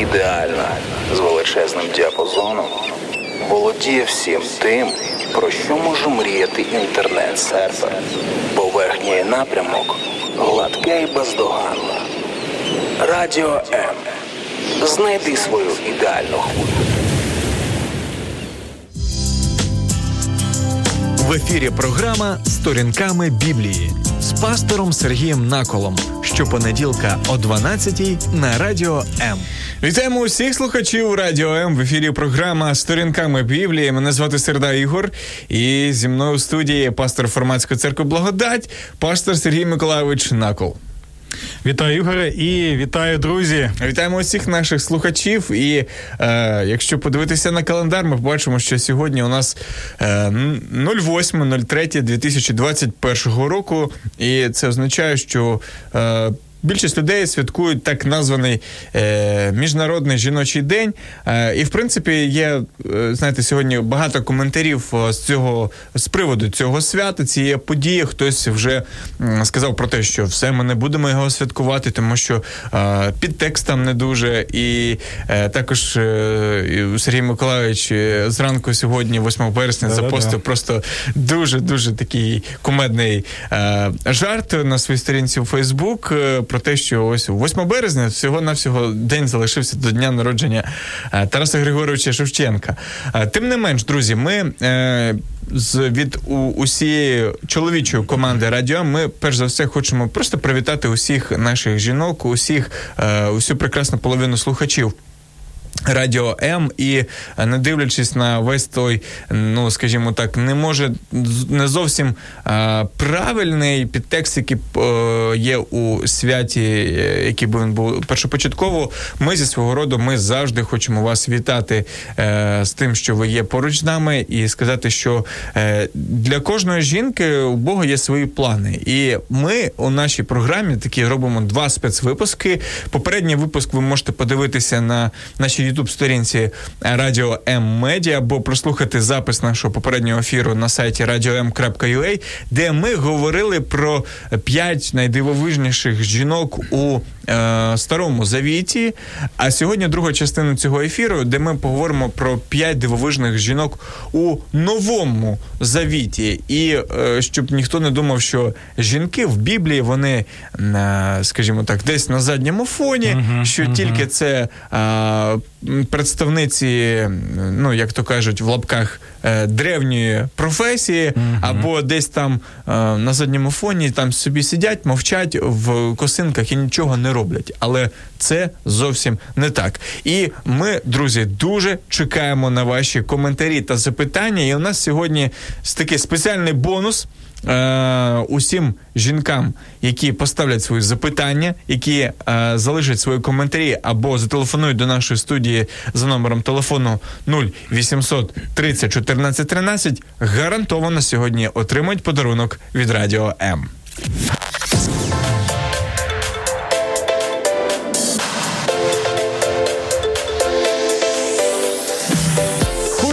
ідеальна з величезним діапазоном, володіє всім тим, про що може мріяти інтернет-сервер. Поверхній напрямок гладке і бездоганне. Радіо М. Знайди свою ідеальну хвилю. В ефірі програма Сторінками Біблії з пастором Сергієм Наколом. Щопонеділка о 12-й на радіо М. Вітаємо усіх слухачів Радіо М в ефірі. Програма Сторінками Біблії. Мене звати Серда Ігор. І зі мною у студії пастор форматської церкви Благодать, пастор Сергій Миколайович Накол. Вітаю Ігоре і вітаю, друзі. Вітаємо усіх наших слухачів. І е, якщо подивитися на календар, ми побачимо, що сьогодні у нас е, 08.03.2021 року, і це означає, що. Е, Більшість людей святкують так названий е, міжнародний жіночий день. Е, і в принципі є е, знаєте, сьогодні багато коментарів е, з цього з приводу цього свята, цієї події. Хтось вже сказав про те, що все ми не будемо його святкувати, тому що е, підтекст там не дуже. І е, також е, Сергій Миколаївич зранку сьогодні, 8 вересня, Да-да-да. запостив просто дуже дуже такий кумедний е, жарт на своїй сторінці у Фейсбук про те, що ось 8 березня всього навсього день залишився до дня народження е, Тараса Григоровича Шевченка. Е, тим не менш, друзі, ми. Е, з від усієї чоловічої команди Радіо ми перш за все хочемо просто привітати усіх наших жінок, усіх усю прекрасну половину слухачів. Радіо М, і е, не дивлячись на весь той, ну скажімо так, не може не зовсім е, правильний підтекст, який е, є у святі, який би він був першопочатково. Ми зі свого роду ми завжди хочемо вас вітати е, з тим, що ви є поруч з нами, і сказати, що для кожної жінки у Бога є свої плани. І ми у нашій програмі такі робимо два спецвипуски. Попередній випуск ви можете подивитися на нашій youtube сторінці Радіо М Медіа або прослухати запис нашого попереднього ефіру на сайті radio.m.ua, де ми говорили про п'ять найдивовижніших жінок у е, старому завіті. А сьогодні друга частина цього ефіру, де ми поговоримо про п'ять дивовижних жінок у новому завіті. І е, щоб ніхто не думав, що жінки в Біблії вони, е, скажімо так, десь на задньому фоні, що тільки це представниці, ну як то кажуть, в лапках е, древньої професії, або десь там е, на задньому фоні там собі сидять, мовчать в косинках і нічого не роблять. Але це зовсім не так. І ми, друзі, дуже чекаємо на ваші коментарі та запитання. І у нас сьогодні такий спеціальний бонус. Е, усім жінкам, які поставлять свої запитання, які е, залишать свої коментарі або зателефонують до нашої студії за номером телефону 0800 30 14 13, гарантовано сьогодні отримають подарунок від Радіо М.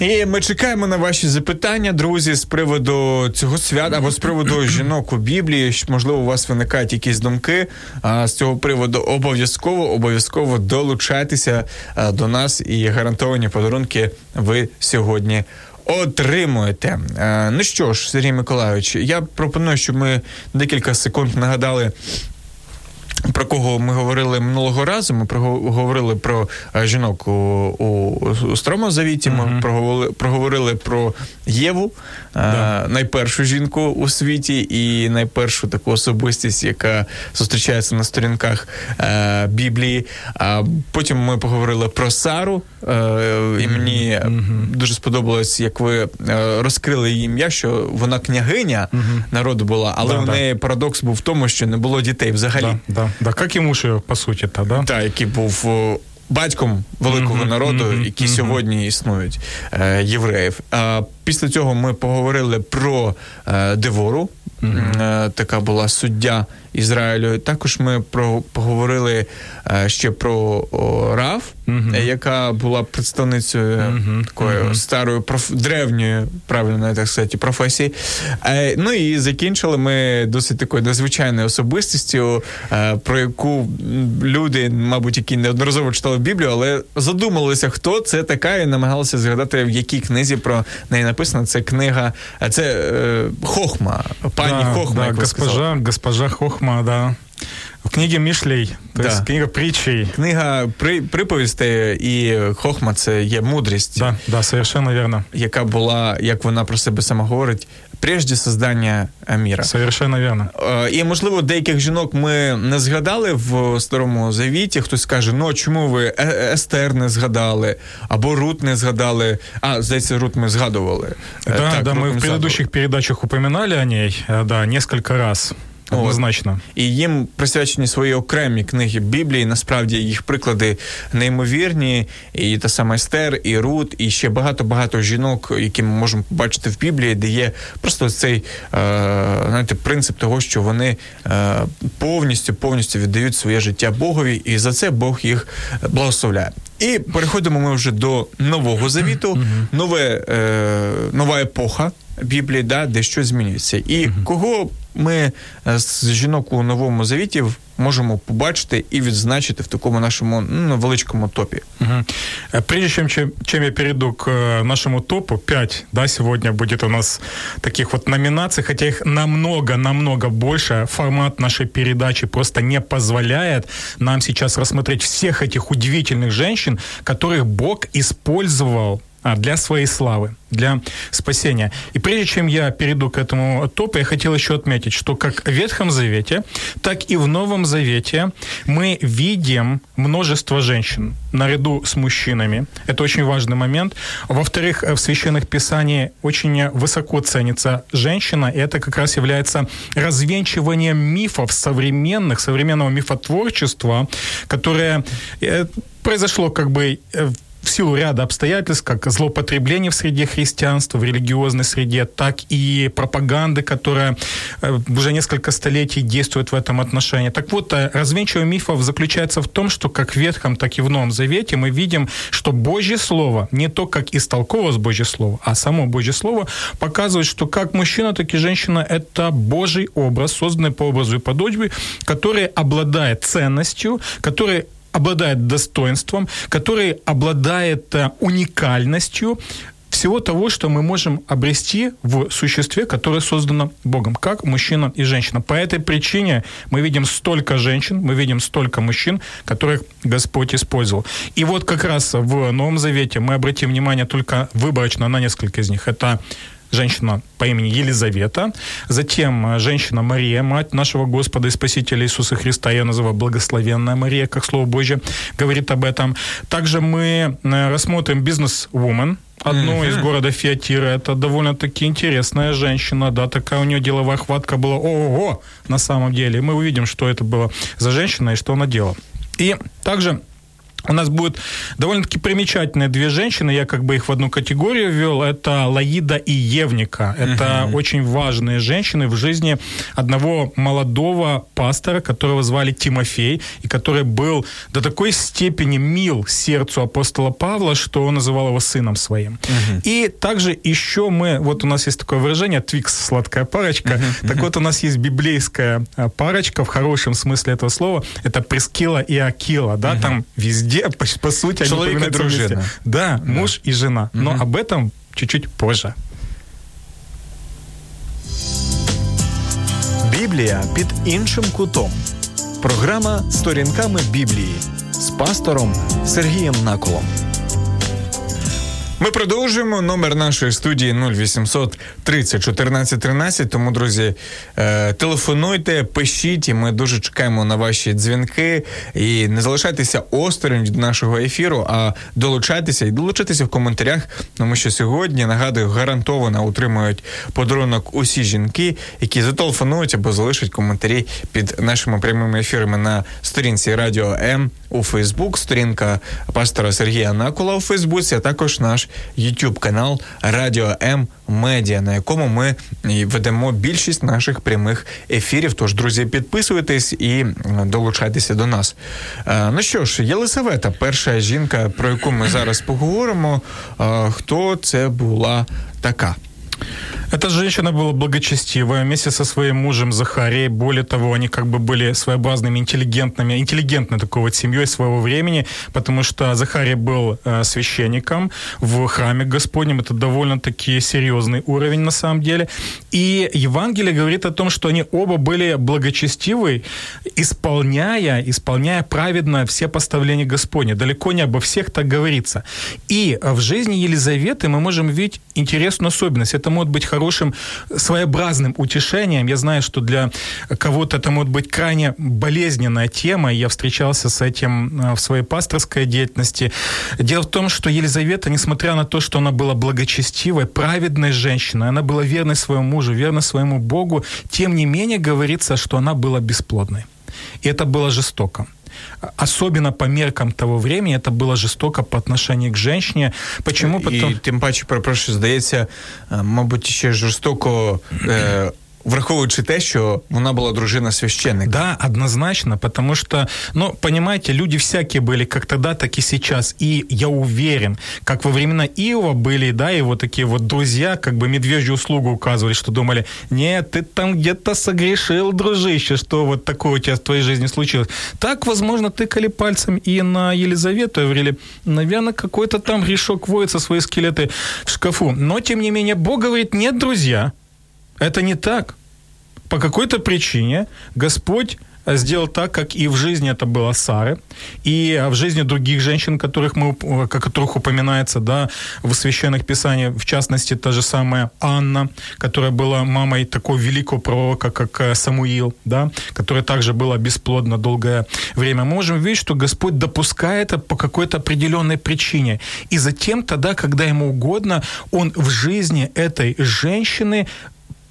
І ми чекаємо на ваші запитання, друзі, з приводу цього свята або з приводу жінок у Біблії. Можливо, у вас виникають якісь думки а, з цього приводу. Обов'язково, обов'язково долучайтеся а, до нас і гарантовані подарунки ви сьогодні. Отримуєте. Ну що ж, Сергій Миколайович, я пропоную, щоб ми декілька секунд нагадали про кого ми говорили минулого разу. Ми прого- говорили про е, жінок у, у, у Старому Завіті. Ми проговорили, проговорили про Єву, е, найпершу жінку у світі, і найпершу таку особистість, яка зустрічається на сторінках е, Біблії. А потім ми поговорили про Сару. Е, і мені дуже сподобалось, як ви е, розкрили її ім'я, що вона княгиня народу була, але Да, в да. неї парадокс був в тому, що не було дітей взагалі. Да, да, да. Как муж по сути-то, да? Та, який був батьком великого Мгм, народу, мгм, які мгм. сьогодні існують е, євреїв. А Після цього ми поговорили про е, Девору. Mm-hmm. Така була суддя Ізраїлю. Також ми про поговорили е, ще про Рав, mm-hmm. яка була представницею mm-hmm. такої старої проф... древньої, правильно так сказати, професії. Ну і закінчили ми досить такою незвичайною особистістю, про яку люди, мабуть, які неодноразово читали Біблію, але задумалися, хто це така, і намагалися згадати, в якій книзі про неї написано. Це книга, це Хохма. Пані да, Хохма. Да, госпожа, госпожа Хохма, да. В книгі Мішлей, то да. книга притчей. Книга при, приповістей і Хохма це є мудрість. Да, да, совершенно верно. Яка була, як вона про себе сама говорить, прежде создання міра. Совершенно верно. І, можливо, деяких жінок ми не згадали в Старому Завіті. Хтось каже, ну чому ви е, Естер не згадали, або Рут не згадали. А, здається, Рут ми згадували. Да, так, да, ми в предыдущих передачах упоминали о ней, да, несколько раз. Однозначно. І їм присвячені свої окремі книги Біблії. Насправді їх приклади неймовірні. І та сама Естер, і Рут, і ще багато-багато жінок, які ми можемо побачити в Біблії, де є просто цей е, знаєте, принцип того, що вони е, повністю повністю віддають своє життя Богові, і за це Бог їх благословляє. І переходимо ми вже до нового завіту, нове, е, нова епоха Біблії, да, де щось змінюється. І кого ми е, з жінок у новому завіті можемо побачити і відзначити в такому нашому ну, величкому топі. Угу. Прежде чем, чем, чем я перейду к э, нашему топу, 5, да, сегодня будет у нас таких вот номинаций, хотя их намного-намного больше. Формат нашей передачи просто не позволяет нам сейчас рассмотреть всех этих удивительных женщин, которых Бог использовал а, для своей славы, для спасения. И прежде чем я перейду к этому топу, я хотел еще отметить, что как в Ветхом Завете, так и в Новом Завете мы видим множество женщин наряду с мужчинами. Это очень важный момент. Во-вторых, в Священных Писаниях очень высоко ценится женщина, и это как раз является развенчиванием мифов современных, современного мифотворчества, которое э, произошло как бы э, в силу ряда обстоятельств, как злоупотребление в среде христианства, в религиозной среде, так и пропаганды, которая э, уже несколько столетий действует в этом отношении. Так вот, э, развенчивание мифов заключается в том, что как в Ветхом, так и в Новом Завете мы видим, что Божье Слово, не то, как истолковалось Божье Слово, а само Божье Слово показывает, что как мужчина, так и женщина – это Божий образ, созданный по образу и подобию, который обладает ценностью, который обладает достоинством, который обладает э, уникальностью всего того, что мы можем обрести в существе, которое создано Богом, как мужчина и женщина. По этой причине мы видим столько женщин, мы видим столько мужчин, которых Господь использовал. И вот как раз в Новом Завете мы обратим внимание только выборочно на несколько из них. Это женщина по имени Елизавета, затем э, женщина Мария, мать нашего Господа и Спасителя Иисуса Христа, я называю благословенная Мария, как Слово Божье говорит об этом. Также мы э, рассмотрим бизнес-вумен, одну mm-hmm. из города Фиатира. Это довольно-таки интересная женщина, да, такая у нее деловая хватка была. Ого, на самом деле. И мы увидим, что это было за женщина и что она делала. И также у нас будет довольно-таки примечательные две женщины, я как бы их в одну категорию ввел, это Лаида и Евника. Это угу. очень важные женщины в жизни одного молодого пастора, которого звали Тимофей, и который был до такой степени мил сердцу апостола Павла, что он называл его сыном своим. Угу. И также еще мы, вот у нас есть такое выражение, твикс, сладкая парочка, угу. так вот у нас есть библейская а, парочка в хорошем смысле этого слова, это Прескила и Акила, да, угу. там везде где, по, по сути, они Человек и дружина. Да, да, муж и жена. Но угу. об этом чуть-чуть позже. Біблія під іншим кутом. Програма сторінками Біблії з пастором Сергієм Наколом. Ми продовжуємо номер нашої студії 0800 30 14 13. Тому, друзі, е, телефонуйте, пишіть, і ми дуже чекаємо на ваші дзвінки. І не залишайтеся осторонь від нашого ефіру, а долучайтеся і долучайтеся в коментарях, тому що сьогодні нагадую, гарантовано утримують подарунок усі жінки, які зателефонують або залишать коментарі під нашими прямими ефірами на сторінці Радіо М у Фейсбук, сторінка пастора Сергія Накула у Фейсбуці, а також наш наш YouTube канал Радіо М Медіа, на якому ми ведемо більшість наших прямих ефірів. Тож, друзі, підписуйтесь і долучайтеся до нас. Е, ну що ж, Єлисавета, перша жінка, про яку ми зараз поговоримо. Е, хто це була така? Эта женщина была благочестивая вместе со своим мужем Захарией. Более того, они как бы были своеобразными, интеллигентными, интеллигентной такой вот семьей своего времени, потому что Захарий был э, священником в храме Господнем. Это довольно-таки серьезный уровень на самом деле. И Евангелие говорит о том, что они оба были благочестивы, исполняя, исполняя праведно все поставления Господня. Далеко не обо всех так говорится. И в жизни Елизаветы мы можем видеть интересную особенность. Это может быть хорошим, своеобразным утешением. Я знаю, что для кого-то это может быть крайне болезненная тема. Я встречался с этим э, в своей пасторской деятельности. Дело в том, что Елизавета, несмотря на то, что она была благочестивой, праведной женщиной, она была верной своему мужу, верной своему Богу, тем не менее говорится, что она была бесплодной. И это было жестоко особенно по меркам того времени, это было жестоко по отношению к женщине. Почему? Потом... І тим паче, перепрошую, здається, мабуть, ще жорстоко е, враховуючи те, що вона была дружина священника. Да, однозначно, потому что, ну, понимаете, люди всякие были, как тогда, так и сейчас. И я уверен, как во времена Иова были, да, его такие вот друзья, как бы медвежью услугу указывали, что думали, нет, ты там где-то согрешил, дружище, что вот такое у тебя в твоей жизни случилось. Так, возможно, тыкали пальцем и на Елизавету и говорили, наверное, какой-то там грешок воется свои скелеты в шкафу. Но, тем не менее, Бог говорит, нет, друзья, это не так. По какой-то причине Господь сделал так, как и в жизни это было Сары, и в жизни других женщин, которых, мы, которых упоминается да, в священных писаниях, в частности, та же самая Анна, которая была мамой такого великого пророка, как э, Самуил, да, которая также была бесплодна долгое время. Мы можем видеть, что Господь допускает это по какой-то определенной причине. И затем тогда, когда ему угодно, он в жизни этой женщины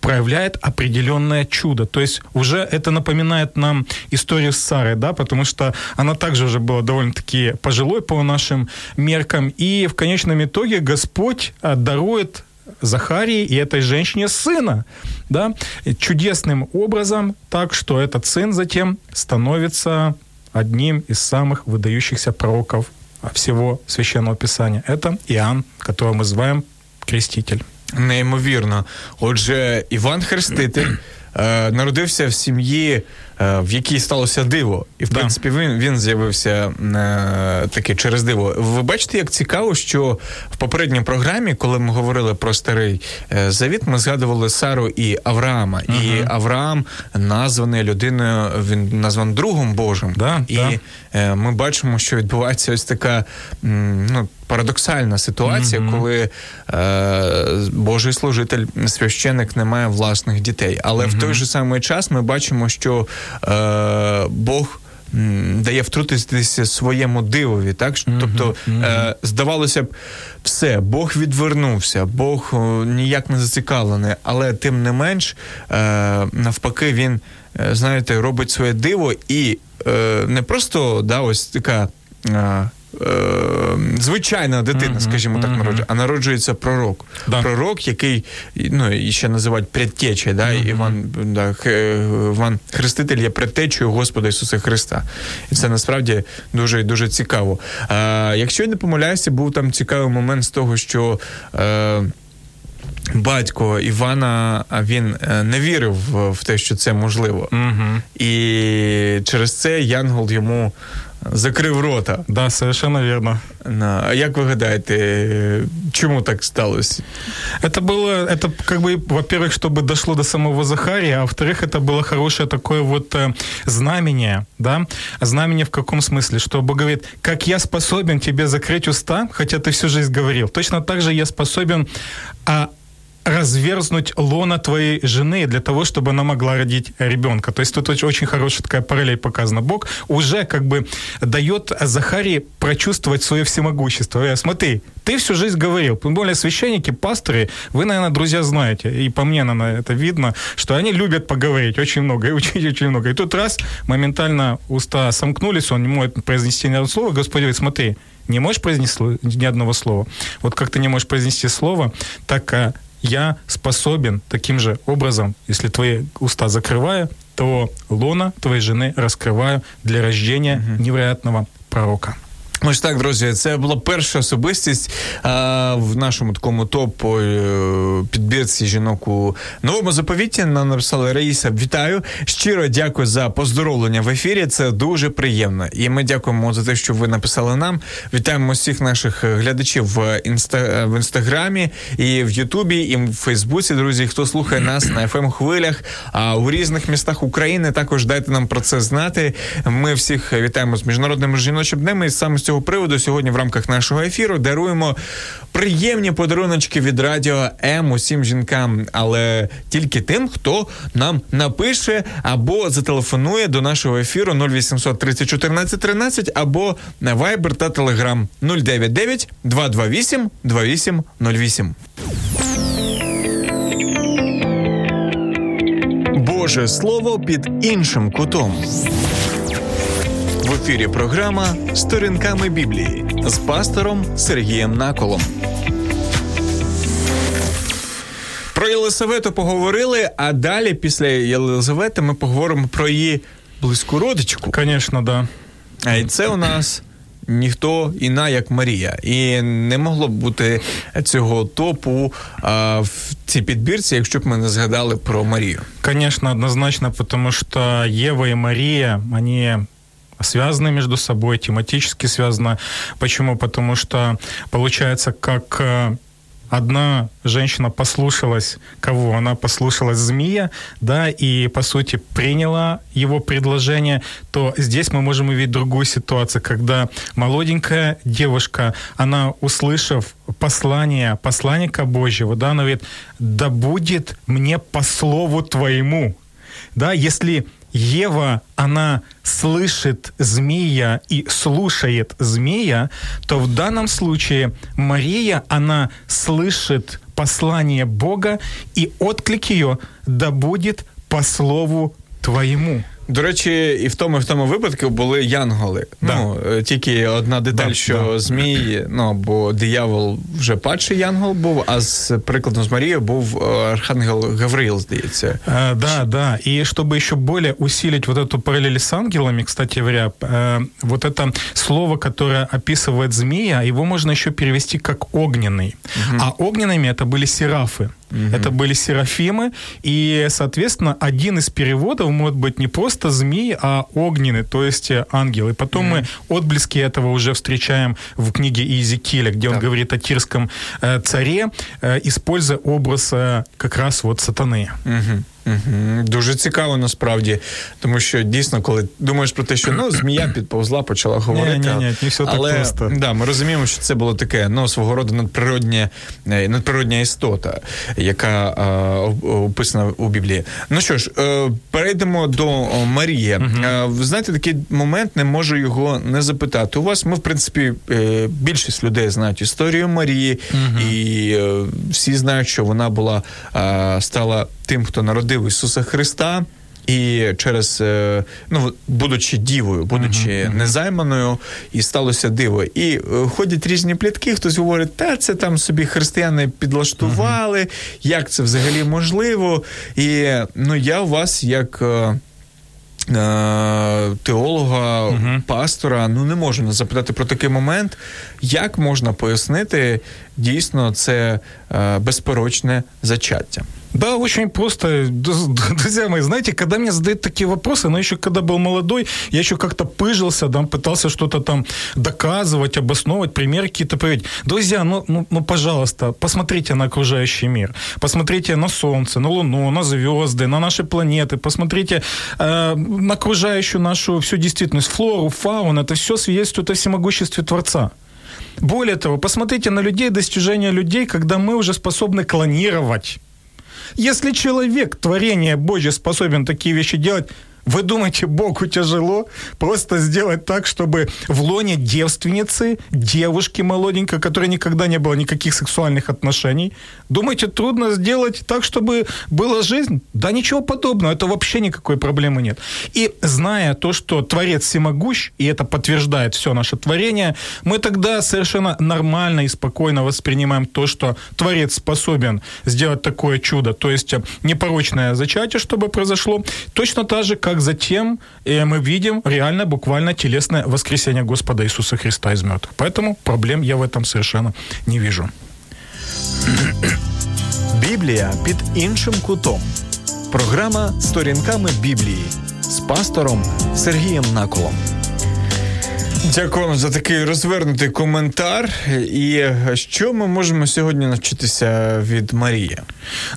проявляет определенное чудо. То есть уже это напоминает нам историю с Сарой, да, потому что она также уже была довольно-таки пожилой по нашим меркам. И в конечном итоге Господь а, дарует Захарии и этой женщине сына, да, чудесным образом, так что этот сын затем становится одним из самых выдающихся пророков всего Священного Писания. Это Иоанн, которого мы называем Креститель. Неймовірно. Отже, Іван Хреститель е, народився в сім'ї Е, в якій сталося диво, і в принципі він він з'явився е, таки через диво. Ви бачите, як цікаво, що в попередній програмі, коли ми говорили про старий е, завіт, ми згадували Сару і Авраама. uh І Авраам названий людиною, він названий другом Божим. Да, і да. ми бачимо, що відбувається ось така ну. Парадоксальна ситуація, mm-hmm. коли е, Божий служитель, священик не має власних дітей. Але mm-hmm. в той же самий час ми бачимо, що е, Бог. Дає втрутитися своєму дивові, так тобто mm-hmm. Е, здавалося б, все, Бог відвернувся, Бог ніяк не зацікавлений, але тим не менш, е, навпаки, він е, знаєте, робить своє диво і е, не просто да, ось така е, Е, звичайна дитина, uh-huh, скажімо так, народжує, а народжується пророк. Да. Пророк, який ну, і ще називають предтечі, да, uh-huh. Іван да, Іван Хреститель є предтечею Господа Ісуса Христа. І це насправді дуже дуже цікаво. А, Якщо я не помиляюся, був там цікавий момент з того, що. Е, Батько Івана він е, не вірив в те, що це можливо, угу. і через це Янгол йому закрив рота. Да, совершенно верно. А як ви гадаєте, чому так сталося? Это было, это как бы, во-первых, чтобы дошло до самого Захария, а во-вторых, это было хорошее такое вот э, знамение, да? Знамение в каком смысле? Что Бог говорит, как я способен тебе закрыть уста, хотя ты всю жизнь говорил, точно так же я способен а, разверзнуть лона твоей жены для того, чтобы она могла родить ребенка. То есть тут очень, очень хорошая такая параллель показана. Бог уже как бы дает Захарии прочувствовать свое всемогущество. Я, смотри, ты всю жизнь говорил, тем более священники, пасторы, вы, наверное, друзья, знаете, и по мне, наверное, это видно, что они любят поговорить очень много и учить очень много. И тут раз, моментально уста сомкнулись, он не может произнести ни одного слова, Господь говорит, смотри, не можешь произнести ни одного слова. Вот как ты не можешь произнести слово, так а, я способен таким же образом, если твои уста закрываю, то лона твоей жены раскрываю для рождения невероятного пророка. Ось так, друзі, це була перша особистість а, в нашому такому топ е, підбірці жінок у новому заповіті. Нам написали Раїса. Вітаю! Щиро дякую за поздоровлення в ефірі. Це дуже приємно. І ми дякуємо за те, що ви написали нам. Вітаємо всіх наших глядачів в інста в інстаграмі і в Ютубі, і в Фейсбуці. Друзі, хто слухає нас на fm хвилях, а у різних містах України також дайте нам про це знати. Ми всіх вітаємо з міжнародним жіночим днем і саме цього приводу сьогодні в рамках нашого ефіру даруємо приємні подаруночки від радіо М усім жінкам, але тільки тим, хто нам напише або зателефонує до нашого ефіру 0800 30 14 13 або на Viber та Telegram 099 228 2808. Боже слово під іншим кутом. В ефірі програма Сторінками Біблії з пастором Сергієм Наколом. Про Єлисавету поговорили, а далі, після Єлизавети, ми поговоримо про її близьку родичку. Звісно, да. А і це у нас ніхто іна, як Марія. І не могло б бути цього топу а, в цій підбірці, якщо б ми не згадали про Марію. Конечно, однозначно, потому что Ева и Мария, они связаны между собой, тематически связаны. Почему? Потому что получается, как одна женщина послушалась кого? Она послушалась змея, да, и, по сути, приняла его предложение, то здесь мы можем увидеть другую ситуацию, когда молоденькая девушка, она, услышав послание, посланника Божьего, да, она говорит, да будет мне по слову твоему, да, если Ева, она слышит змея и слушает змея, то в данном случае Мария, она слышит послание Бога, и отклик ее да будет по слову твоему. До речі, і в тому і в тому випадку були янголи. Да. Ну тільки одна деталь, да, що да. змій, ну бо диявол вже падший янгол був, а з прикладом з Марією був архангел Гавриил, здається. А, да, да. И чтобы еще более усилить вот эту параллель с ангелами, кстати говоря, э, вот это слово, которое описывает змея, его можно еще перевести как огненный. Угу. А огненными это были серафы. Угу. Это были серафимы, и, соответственно, один из переводов может быть не просто змеи, а огненный, то есть ангел. И потом угу. мы отблески этого уже встречаем в книге Иезекииля, где он да. говорит о тирском э, царе, э, используя образ э, как раз вот сатаны. Угу. Угу. Дуже цікаво насправді, тому що дійсно, коли думаєш про те, що ну змія підповзла, почала говорити. Ні, ні, ні, не все але, так просто. Да, ми розуміємо, що це було таке ну, свого роду надприродня, е, надприродня істота, яка е, описана у Біблії. Ну що ж, е, перейдемо до Марії. Угу. Ви знаєте, такий момент не можу його не запитати. У вас ми, в принципі, е, більшість людей знають історію Марії, угу. і е, всі знають, що вона була стала тим, хто народив Ісуса Христа. І через, е, ну, будучи дівою, будучи uh-huh, незайманою, і сталося диво. І е, ходять різні плітки, хтось говорить, та це там собі християни підлаштували, uh-huh. як це взагалі можливо. І ну, я у вас як. Е, теолога, uh-huh. пастора, ну не можу не запитати про такий момент, як можна пояснити дійсно це безпорочне зачаття. Да, очень просто. Друзья мои, знаете, когда мне задают такие вопросы, но еще когда был молодой, я еще как-то пыжился, там, пытался что-то там доказывать, обосновывать, примеры какие-то приводить. Друзья, ну, ну, ну, пожалуйста, посмотрите на окружающий мир. Посмотрите на Солнце, на Луну, на звезды, на наши планеты. Посмотрите э, на окружающую нашу всю действительность, флору, фауну. Это все свидетельствует о всемогуществе Творца. Более того, посмотрите на людей, достижения людей, когда мы уже способны клонировать Если человек, творение Божье, способен такие вещи делать, вы думаете, Богу тяжело просто сделать так, чтобы в лоне девственницы, девушки молоденькой, которой никогда не было никаких сексуальных отношений, думаете, трудно сделать так, чтобы была жизнь? Да ничего подобного, это вообще никакой проблемы нет. И зная то, что Творец всемогущ, и это подтверждает все наше творение, мы тогда совершенно нормально и спокойно воспринимаем то, что Творец способен сделать такое чудо, то есть непорочное зачатие, чтобы произошло, точно так же, как как затем э, мы видим реально, буквально телесное воскресение Господа Иисуса Христа из мертвых. Поэтому проблем я в этом совершенно не вижу. Біблія під іншим кутом. Програма сторінками Біблії з пастором Сергієм Наколом. Дякуємо за такий розвернутий коментар. І що ми можемо сьогодні навчитися від Марии?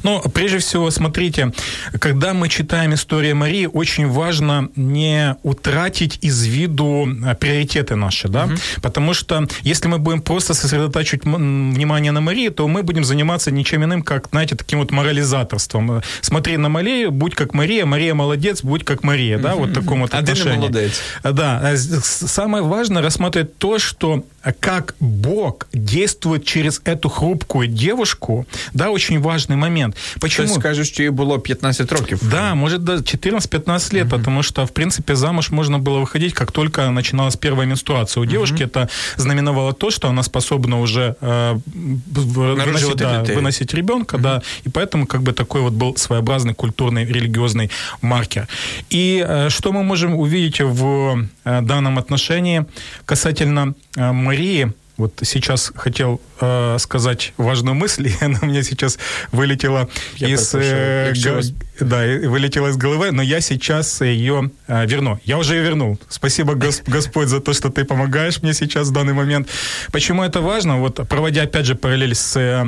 Ну, прежде всего, смотрите, когда мы читаем историю Марии, очень важно не утратить из виду э, приоритеты наши, да, угу. потому что если мы будем просто сосредотачивать внимание на Марии, то мы будем заниматься ничем иным, как, знаете, таким вот морализаторством. Смотри на Марию, будь как Мария, Мария молодец, будь как Мария, да, вот таком вот отношении. А ты молодец. Да, а самое важно рассматривать то, что как Бог действует через эту хрупкую девушку, да, очень важный момент. Почему? Хтось скаже, что ей было 15 років. Да, может, до 14-15 лет, угу. потому что, в принципе, замуж можно было выходить, как только начиналась первая менструация. У угу. девушки это знаменовало то, что она способна уже э, выносить, да, выносить ребенка, угу. да, и поэтому как бы такой вот был своеобразный культурный, религиозный маркер. И э, что мы можем увидеть в э, данном отношении касательно э, Марии, вот сейчас хотел э, сказать важную мысль, и она у меня сейчас вылетела я из э, го, да, вылетела из головы, но я сейчас ее э, верну. Я уже ее вернул. Спасибо, Гос, Господь, за то, что ты помогаешь мне сейчас в данный момент. Почему это важно? Вот проводя опять же параллель с э,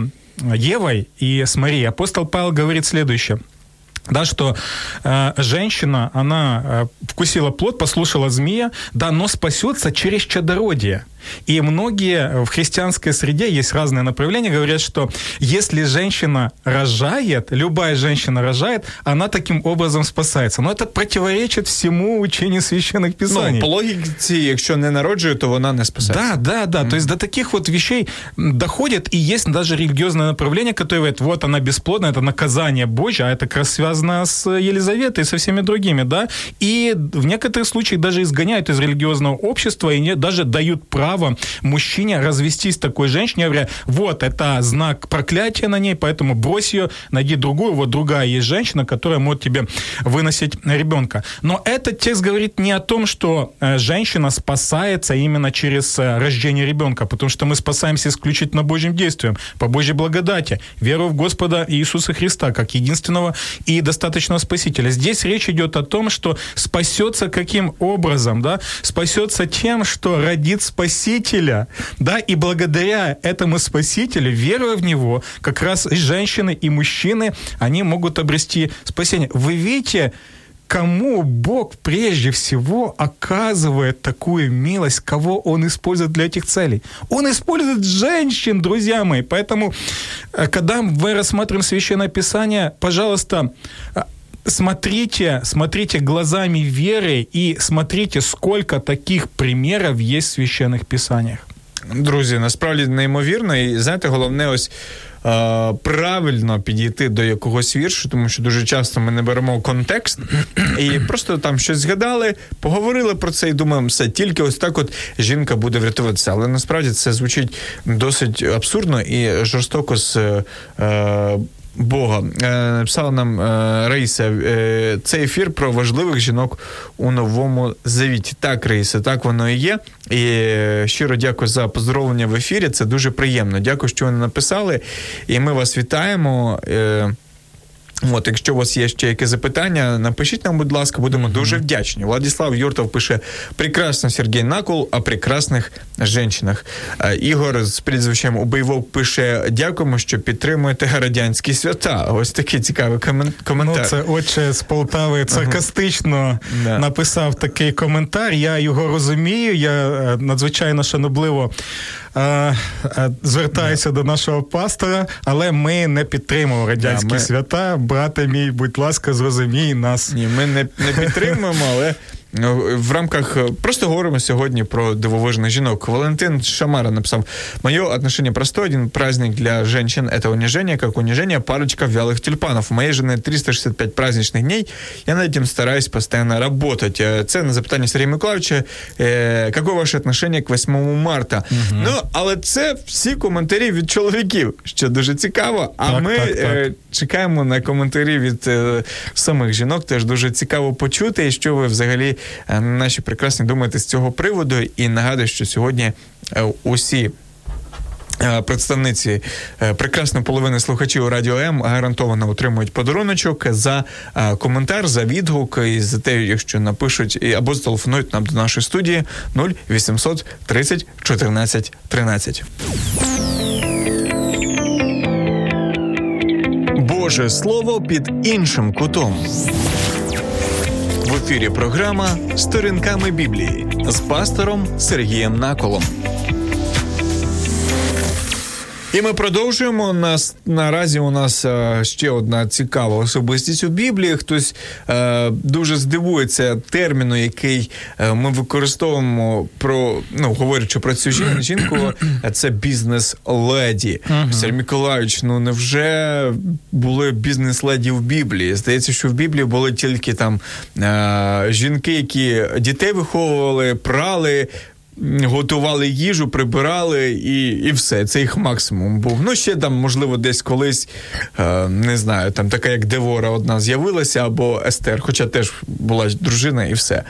Евой и с Марией, апостол Павел говорит следующее да, что э, женщина, она э, вкусила плод, послушала змея, да, но спасется через чадородие. И многие в христианской среде, есть разные направления, говорят, что если женщина рожает, любая женщина рожает, она таким образом спасается. Но это противоречит всему учению священных писаний. Ну, по логике, если не народжує, то она не спасается. Да, да, да. Mm. То есть до таких вот вещей доходит, и есть даже религиозное направление, которое говорит, вот она бесплодна, это наказание Божье, а это как раз связано с Елизаветой и со всеми другими, да. И в некоторых случаях даже изгоняют из религиозного общества и даже дают право право мужчине развестись с такой женщиной, говоря, вот, это знак проклятия на ней, поэтому брось ее, найди другую, вот другая есть женщина, которая может тебе выносить ребенка. Но этот текст говорит не о том, что э, женщина спасается именно через э, рождение ребенка, потому что мы спасаемся исключительно Божьим действием, по Божьей благодати, веру в Господа Иисуса Христа, как единственного и достаточного Спасителя. Здесь речь идет о том, что спасется каким образом, да? Спасется тем, что родит спасение Спасителя, да, и благодаря этому Спасителю, веруя в Него, как раз и женщины, и мужчины, они могут обрести спасение. Вы видите, кому Бог прежде всего оказывает такую милость, кого Он использует для этих целей. Он использует женщин, друзья мои. Поэтому, э, когда мы рассматриваем Священное Писание, пожалуйста, смотрите, смотрите глазами веры и смотрите, сколько таких примеров есть в священных писаниях. Друзі, насправді неймовірно, і знаєте, головне ось. Е, правильно підійти до якогось віршу, тому що дуже часто ми не беремо контекст і просто там щось згадали, поговорили про це і думаємо, все, тільки ось так от жінка буде врятуватися. Але насправді це звучить досить абсурдно і жорстоко з. Е, Бога. Е, написала нам е, Раїса, е, це ефір про важливих жінок у новому завіті. Так, Раїса, так воно і є. І щиро дякую за поздоровлення в ефірі. Це дуже приємно. Дякую, що ви написали. І ми вас вітаємо. От, якщо у вас є ще якісь запитання, напишіть нам, будь ласка, будемо mm-hmm. дуже вдячні. Владислав Юртов пише: прекрасно Сергій Накол о прекрасних жінках. Ігор з прізвищем Убийвок пише: Дякуємо, що підтримуєте радянські свята. Ось такий цікавий коментар. Ну, Це отче з Полтави саркастично uh-huh. написав такий коментар. Я його розумію. Я е, надзвичайно шанобливо е, е, звертаюся до нашого пастора, але ми не підтримуємо радянські ми... свята. Брате мій, будь ласка, зрозумій нас. Ні, ми не, не підтримуємо, але Ну, в рамках э, просто говоримо сьогодні про дивовижних жінок. Валентин Шамара написав: Мое отношение простое, один праздник для женщин это унижение, как унижение парочка вялых тюльпанов. У моей жены 365 праздничных дней. Я над этим стараюсь постоянно работать. Э, це на запитання Сергія Миколаївича. Е, какое ваше отношение к 8 марта? Угу. Ну, але це всі коментарі від чоловіків, що дуже цікаво. А так, ми так, так. Е, чекаємо на коментарі від е, самих жінок. Теж дуже цікаво почути, і що ви взагалі. Е, наші прекрасні думаєте з цього приводу. І нагадую, що сьогодні е, усі. Е, представниці прекрасної половини слухачів Радіо М гарантовано отримують подаруночок за коментар, за відгук і за те, якщо напишуть або зателефонують нам до нашої студії 0800 30 14 13. Боже слово під іншим кутом. В ефірі програма Сторінками Біблії з пастором Сергієм Наколом. І ми продовжуємо. Нас наразі у нас е, ще одна цікава особистість у Біблії. Хтось е, дуже здивується терміну, який е, ми використовуємо про ну говорячи про цю жінку. Це бізнес-леді. Сергій Миколаївич, ну невже були бізнес-леді в Біблії? Здається, що в Біблії були тільки там жінки, які дітей виховували, прали готували їжу, прибирали і і все. Це їх максимум був. Ну, ще там, можливо, десь колись е, не знаю, там така як Девора одна з'явилася, або Естер, хоча теж була дружина, і все.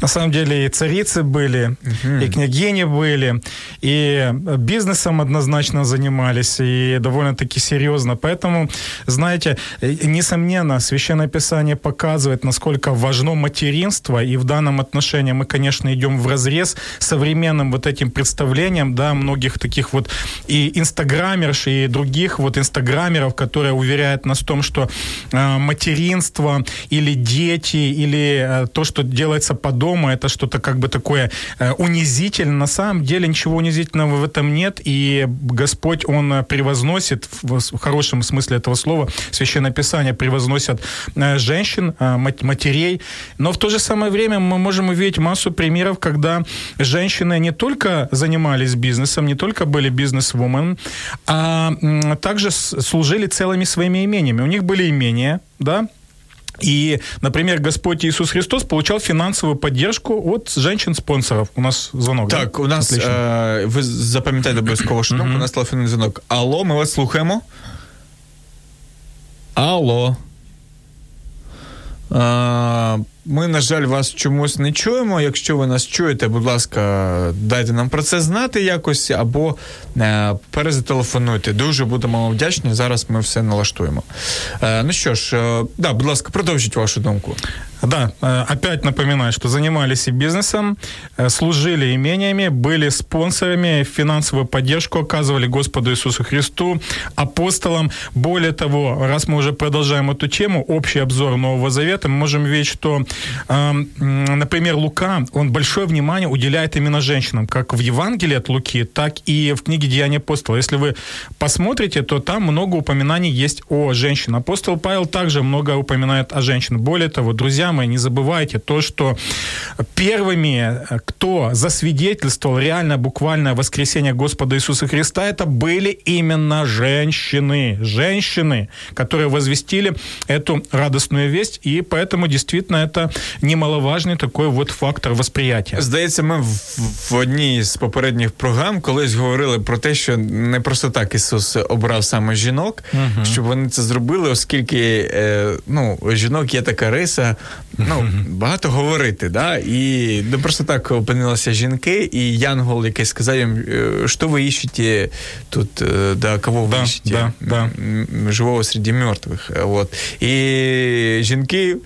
На самом деле и царицы были, угу. и княгини были, и бизнесом однозначно занимались, и довольно-таки серьезно. Поэтому, знаете, несомненно, Священное Писание показывает, насколько важно материнство, и в данном отношении мы, конечно, идем в разрез современным вот этим представлением, да, многих таких вот и инстаграмерш, и других вот инстаграмеров, которые уверяют нас в том, что э, материнство или дети, или э, то, что делается по дому, это что-то как бы такое э, унизительное. На самом деле ничего унизительного в этом нет, и Господь, Он э, превозносит, в хорошем смысле этого слова, Священное Писание превозносит э, женщин, матерей, но в то же самое время мы можем увидеть массу примеров, когда женщины не только занимались бизнесом, не только были бизнес-вумен, а также служили целыми своими имениями. У них были имения, да, и, например, Господь Иисус Христос получал финансовую поддержку от женщин-спонсоров. У нас звонок. Так, да? у нас е- ви запам'ятаєте обов'язково, що у нас телефонний звонок. Алло, ми вас слухаємо. Алло. Е- ми, на жаль, вас чомусь не чуємо. Якщо ви нас чуєте, будь ласка, дайте нам про це знати якось або е, перезателефонуйте. Дуже будемо вдячні. Зараз ми все налаштуємо. Е, ну що ж, е, да, будь ласка, продовжіть вашу думку. Да, э, опять напоминаю, что занимались и бизнесом, э, служили имениями, были спонсорами, финансовую поддержку оказывали Господу Иисусу Христу, апостолам. Более того, раз мы уже продолжаем эту тему, общий обзор Нового Завета, мы можем видеть, что, эм, например, Лука, он большое внимание уделяет именно женщинам, как в Евангелии от Луки, так и в книге Деяния апостола. Если вы посмотрите, то там много упоминаний есть о женщинах. Апостол Павел также много упоминает о женщинах. Более того, друзья мои, не забывайте то, что первыми, кто засвидетельствовал реально буквальное воскресение Господа Иисуса Христа, это были именно женщины. Женщины, которые возвестили эту радостную весть, и поэтому действительно это немаловажный такой вот фактор восприятия. Здається, ми в, в одній з попередніх програм колись говорили про те, що не просто так Ісус обрав саме жінок, uh щоб вони це зробили, оскільки е, ну, жінок є така риса, ну, багато говорити. Да? І ну, просто так опинилися жінки, і Янгол, який сказав їм, «Е, що ви іщете тут, е, да, кого ви да, іщете? Да, да. Живого серед мертвих. От. І жінки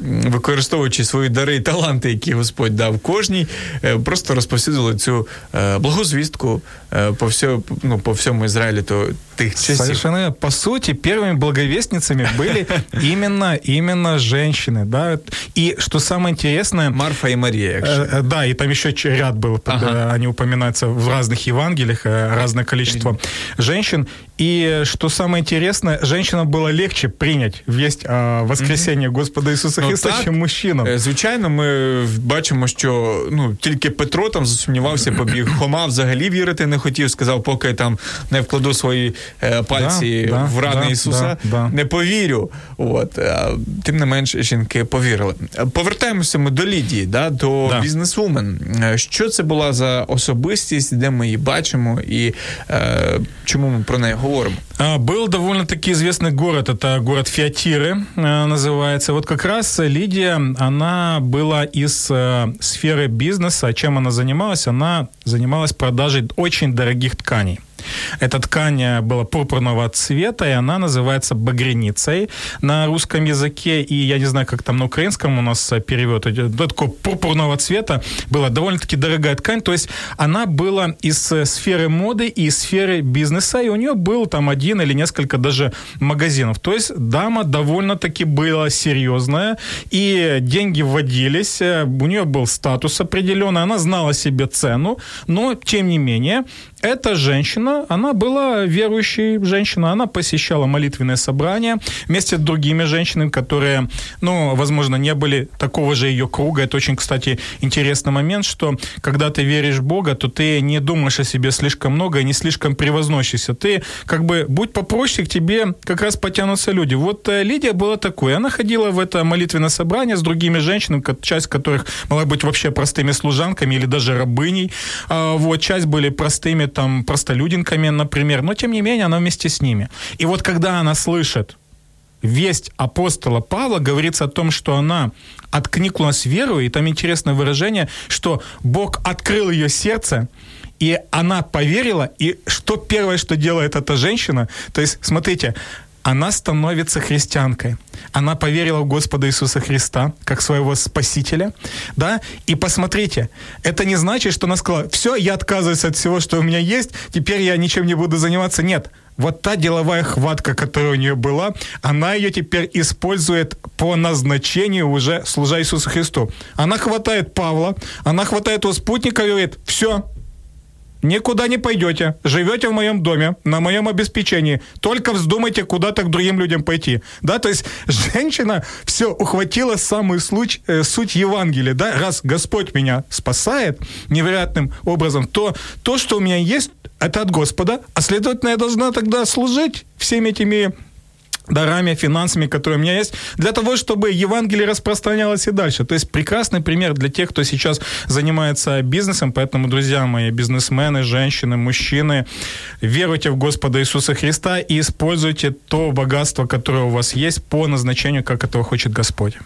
використовуючи свої дари і таланти, які Господь дав кожній, е, просто розповсюдили цю е, благозвістку е, по всьому, ну, по всьому Ізраїлі то тих часів. Совершенно, по сути, первыми благовестницами были именно, именно женщины, да, и что самое интересное... Марфа и Мария. Э, да, и там еще ряд был, ага. они упоминаются в разных Евангелиях, разное количество женщин, и что самое интересное, женщинам было легче принять весть о воскресении mm-hmm. Господа Ісуса ну, Христа, чим мужчинам. Звичайно, ми бачимо, що ну тільки Петро там засумнівався, побіг. Хома взагалі вірити не хотів, сказав, поки там не вкладу свої е, пальці да, в рани да, Ісуса, да, не повірю. От тим не менш, жінки повірили. Повертаємося ми до Лідії, да, до бізнесвумен. Що це була за особистість, де ми її бачимо, і е, чому ми про неї говоримо? Говорим? Был довольно-таки известный город, это город Фиатиры называется. Вот как раз Лидия, она была из э, сферы бизнеса. Чем она занималась? Она занималась продажей очень дорогих тканей. Эта ткань была пурпурного цвета, и она называется багряницей на русском языке. И я не знаю, как там на украинском у нас перевод. Это такого пурпурного цвета была довольно-таки дорогая ткань. То есть она была из сферы моды и из сферы бизнеса, и у нее был там один или несколько даже магазинов. То есть дама довольно-таки была серьезная, и деньги вводились, у нее был статус определенный, она знала себе цену, но тем не менее эта женщина, она была верующей женщиной, она посещала молитвенные собрания вместе с другими женщинами, которые, ну, возможно, не были такого же ее круга. Это очень, кстати, интересный момент, что когда ты веришь в Бога, то ты не думаешь о себе слишком много и не слишком превозносишься. Ты как бы будь попроще, к тебе как раз потянутся люди. Вот э, Лидия была такой. Она ходила в это молитвенное собрание с другими женщинами, часть которых могла быть вообще простыми служанками или даже рабыней. А вот, часть были простыми там простолюдинками, например, но тем не менее она вместе с ними. И вот когда она слышит весть апостола Павла, говорится о том, что она откликнулась верою, и там интересное выражение, что Бог открыл ее сердце, и она поверила, и что первое, что делает эта женщина, то есть, смотрите, она становится христианкой. Она поверила в Господа Иисуса Христа как своего Спасителя, да, и посмотрите, это не значит, что она сказала, все, я отказываюсь от всего, что у меня есть, теперь я ничем не буду заниматься. Нет, вот та деловая хватка, которая у нее была, она ее теперь использует по назначению уже служа Иисусу Христу. Она хватает Павла, она хватает его спутника и говорит, все, Никуда не пойдете. Живете в моем доме, на моем обеспечении. Только вздумайте куда-то к другим людям пойти. Да, то есть женщина все ухватила самую случ, э, суть Евангелия. Да, раз Господь меня спасает невероятным образом, то то, что у меня есть, это от Господа, а следовательно, я должна тогда служить всеми этими дарами, финансами, которые у меня есть, для того, чтобы Евангелие распространялось и дальше. То есть прекрасный пример для тех, кто сейчас занимается бизнесом. Поэтому, друзья мои, бизнесмены, женщины, мужчины, веруйте в Господа Иисуса Христа и используйте то богатство, которое у вас есть по назначению, как этого хочет Господь.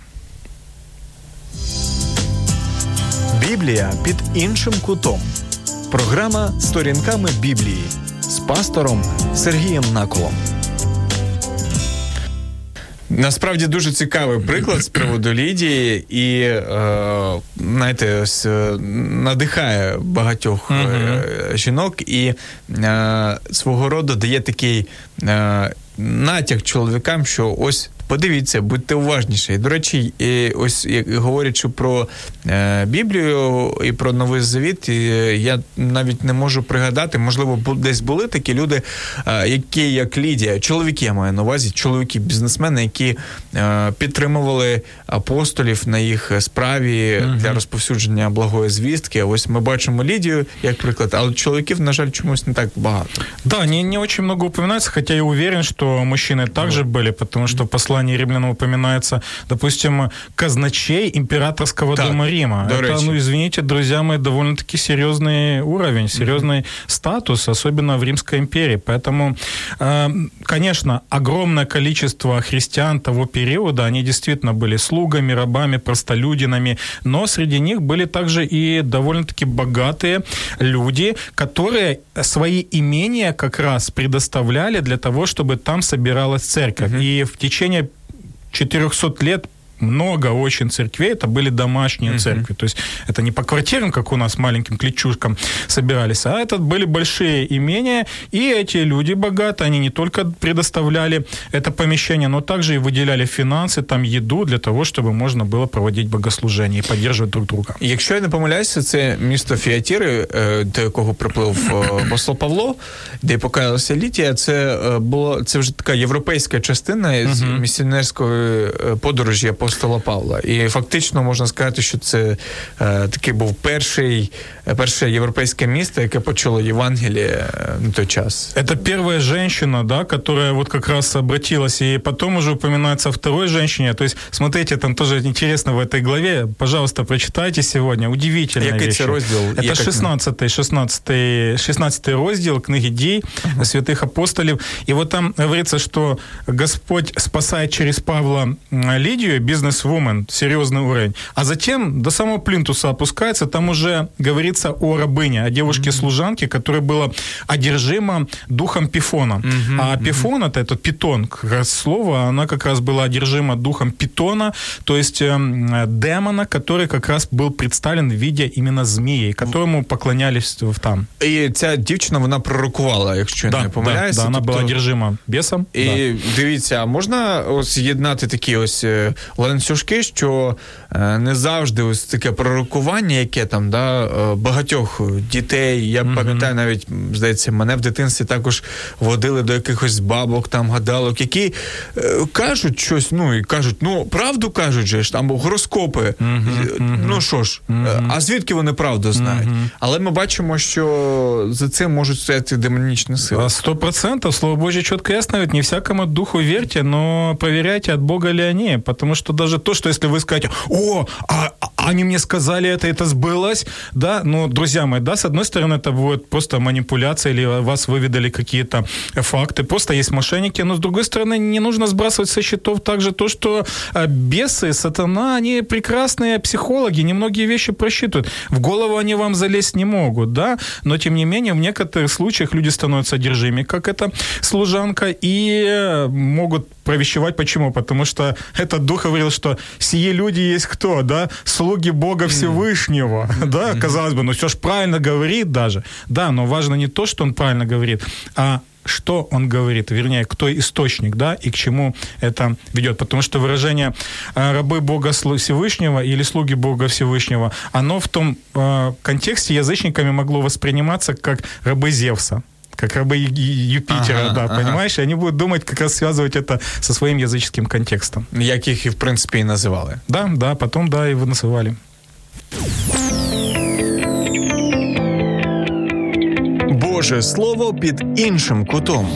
Біблія під іншим кутом. Програма сторінками Біблії з пастором Сергієм Наколом. Насправді дуже цікавий приклад з приводу Лідії, і е, знаєте, ось е, надихає багатьох uh-huh. жінок і е, свого роду дає такий е, натяк чоловікам, що ось Подивіться, будьте уважніші. До речі, ось як говорячи про е, Біблію і про Новий Завіт, я навіть не можу пригадати, можливо, десь були такі люди, е, які, як Лідія, чоловіки я маю на увазі, чоловіки-бізнесмени, які е, підтримували апостолів на їх справі uh для розповсюдження благої звістки. Ось ми бачимо Лідію як приклад, але чоловіків, на жаль, чомусь не так багато. Да, не, не очень много упоминается, хотя я уверен, что мужчины также были, потому что послание послании римлянам упоминается, допустим, казначей императорского так, дома Рима. Это, речи. ну, извините, друзья мои, довольно-таки серьезный уровень, серьезный mm-hmm. статус, особенно в Римской империи. Поэтому э, конечно, огромное количество христиан того периода, они действительно были слугами, рабами, простолюдинами, но среди них были также и довольно-таки богатые люди, которые свои имения как раз предоставляли для того, чтобы там собиралась церковь. Mm-hmm. И в течение 400 лет много очень церквей, это были домашние uh-huh. церкви. То есть это не по квартирам, как у нас, маленьким клетчушкам собирались, а это были большие имения, и эти люди богатые, они не только предоставляли это помещение, но также и выделяли финансы, там еду для того, чтобы можно было проводить богослужение и поддерживать друг друга. Якщо я не помиляюся, це місто Фіатіри, до якого приплив посол Павло, де покаялася Літія, це було це вже така європейська частина з uh-huh. місіонерської подорожі апостола апостола Павла. І фактично можна сказати, що це е, такий був перший, перше європейське місто, яке почало Євангелие на той час. Это первая женщина, да, которая вот как раз обратилась, и потом уже упоминается о второй женщине. То есть, смотрите, там тоже интересно в этой главе. Пожалуйста, прочитайте сегодня. Удивительная Який вещь. це розділ? Это 16 16 16 розділ книги Дій uh-huh. святых апостолів. И вот там говорится, что Господь спасает через Павла Лидию, бизнес-вумен, серьезный уровень. А затем до самого плинтуса опускается, там уже говорится о рабыне, о девушке-служанке, которая была одержима духом пифона. Mm-hmm. А пифон, это, это питон, как раз слово, она как раз была одержима духом питона, то есть э, демона, который как раз был представлен в виде именно змеи, которому поклонялись там. І ця дівчина, вона пророкувала, якщо да, не помиляюся. Да, да, вона була одержима бесом. І да. дивіться, а можна ось єднати такі ось ланцюжки, що е, не завжди ось таке пророкування, яке там да, е, багатьох дітей. Я mm-hmm. пам'ятаю, навіть здається, мене в дитинстві також водили до якихось бабок, там гадалок, які е, кажуть щось, ну і кажуть, ну правду кажуть же ж там гороскопи. Mm-hmm. Ну що ж, а звідки вони правду знають? Але ми бачимо, що за цим можуть стояти демонічні сили. Сто процентов, слово Божье четко ясно, ведь не всякому духу верьте, но проверяйте, от Бога ли они, потому что даже то, что если вы скажете, о, а, а они мне сказали это, это сбылось, да, ну, друзья мои, да, с одной стороны, это будет просто манипуляция, или вас выведали какие-то факты, просто есть мошенники, но с другой стороны, не нужно сбрасывать со счетов также то, что а, бесы, сатана, они прекрасные психологи, немногие вещи просчитывают. В голову они вам залезть не могут, да, но тем не менее в некоторых случаях люди становятся одержимыми, как эта служанка, и могут провещевать. Почему? Потому что этот дух говорил, что сие люди есть кто, да? Слуги Бога Всевышнего, mm-hmm. да? Казалось бы, ну все ж правильно говорит даже. Да, но важно не то, что он правильно говорит, а что он говорит, вернее, кто источник, да, и к чему это ведет. Потому что выражение э, «рабы Бога Всевышнего» или «слуги Бога Всевышнего», оно в том э, контексте язычниками могло восприниматься как «рабы Зевса» как рабы Юпитера, ага, да, ага. понимаешь? И они будут думать, как раз связывать это со своим языческим контекстом. Як їх і, в принципі, і називали. Да, да, потом, да, и называли. Боже слово під іншим кутом.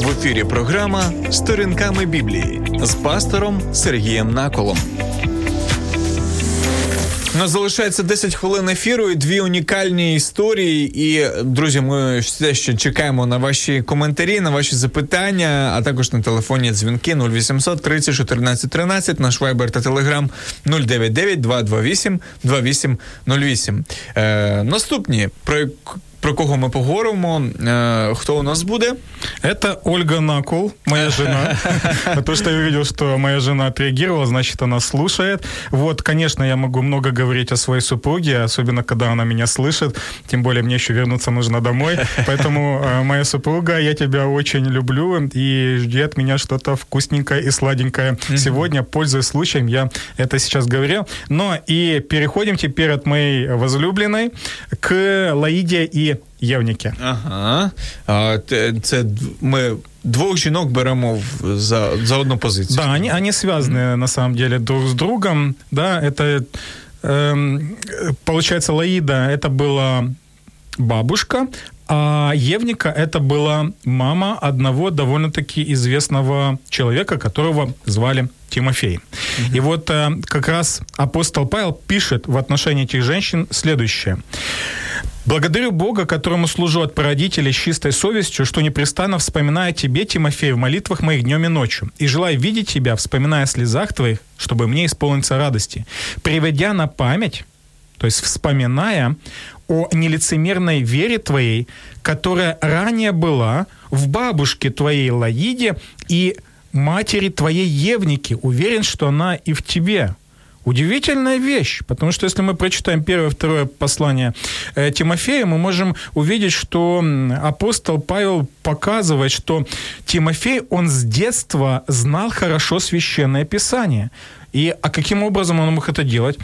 В ефірі програма Сторінками Біблії з пастором Сергієм Наколом. У нас залишається 10 хвилин ефіру і дві унікальні історії. І, друзі, ми все ще чекаємо на ваші коментарі, на ваші запитання, а також на телефонні дзвінки 0800 30 14 13, наш вайбер та телеграм 099 228 2808. Е, Наступні про про кого ми поговоримо. Кто у нас буде? Это Ольга Накул, моя жена. Потому что я увидел, что моя жена отреагировала, значит, она слушает. Вот, конечно, я могу много говорить о своей супруге, особенно когда она меня слышит. Тем более мне еще вернуться нужно домой. Поэтому, моя супруга, я тебя очень люблю и жди от меня что-то вкусненькое и сладенькое. Сегодня, пользуясь случаем, я это сейчас говорил. Но и переходим теперь от моей возлюбленной к Лаиде и Євніки. Ага. А, Це ми двох жінок беремо за, за одну позицию. Да, они, они связаны mm-hmm. на самом деле друг с другом. Да, это э, получается Лаида, это была бабушка, а Евника это была мама одного довольно-таки известного человека, которого звали Тимофей. Mm-hmm. И вот э, как раз апостол Павел пишет в отношении этих женщин следующее. Благодарю Бога, которому служу от породителя с чистой совестью, что непрестанно вспоминаю тебе, Тимофей, в молитвах моих днем и ночью, и желаю видеть тебя, вспоминая о слезах твоих, чтобы мне исполниться радости, приведя на память, то есть вспоминая о нелицемерной вере твоей, которая ранее была в бабушке твоей Лаиде и матери твоей Евники. Уверен, что она и в тебе. Удивительная вещь, потому что если мы прочитаем первое, второе послание э, Тимофея, мы можем увидеть, что апостол Павел показывает, что Тимофей, он с детства знал хорошо священное писание. И а каким образом он мог это делать?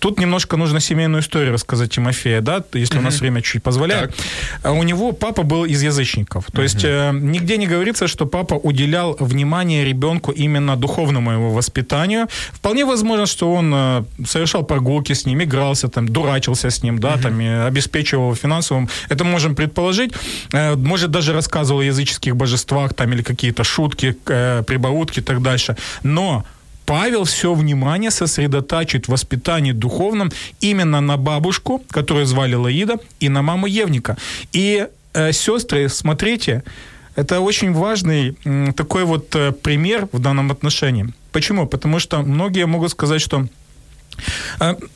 Тут немножко нужно семейную историю рассказать Тимофея, да, если у нас время чуть позволяет. Так. А у него папа был из язычников. То есть э, нигде не говорится, что папа уделял внимание ребенку именно духовному его воспитанию. Вполне возможно, что он э, совершал прогулки с ним, игрался там, дурачился с ним, да, там, обеспечивал финансовым. Это можем предположить. Э, может, даже рассказывал о языческих божествах там или какие-то шутки, э, прибаутки и так дальше. Но Павел все внимание сосредотачивает в воспитании духовном именно на бабушку, которую звали Лаида, и на маму Евника. И э, сестры, смотрите, это очень важный э, такой вот э, пример в данном отношении. Почему? Потому что многие могут сказать, что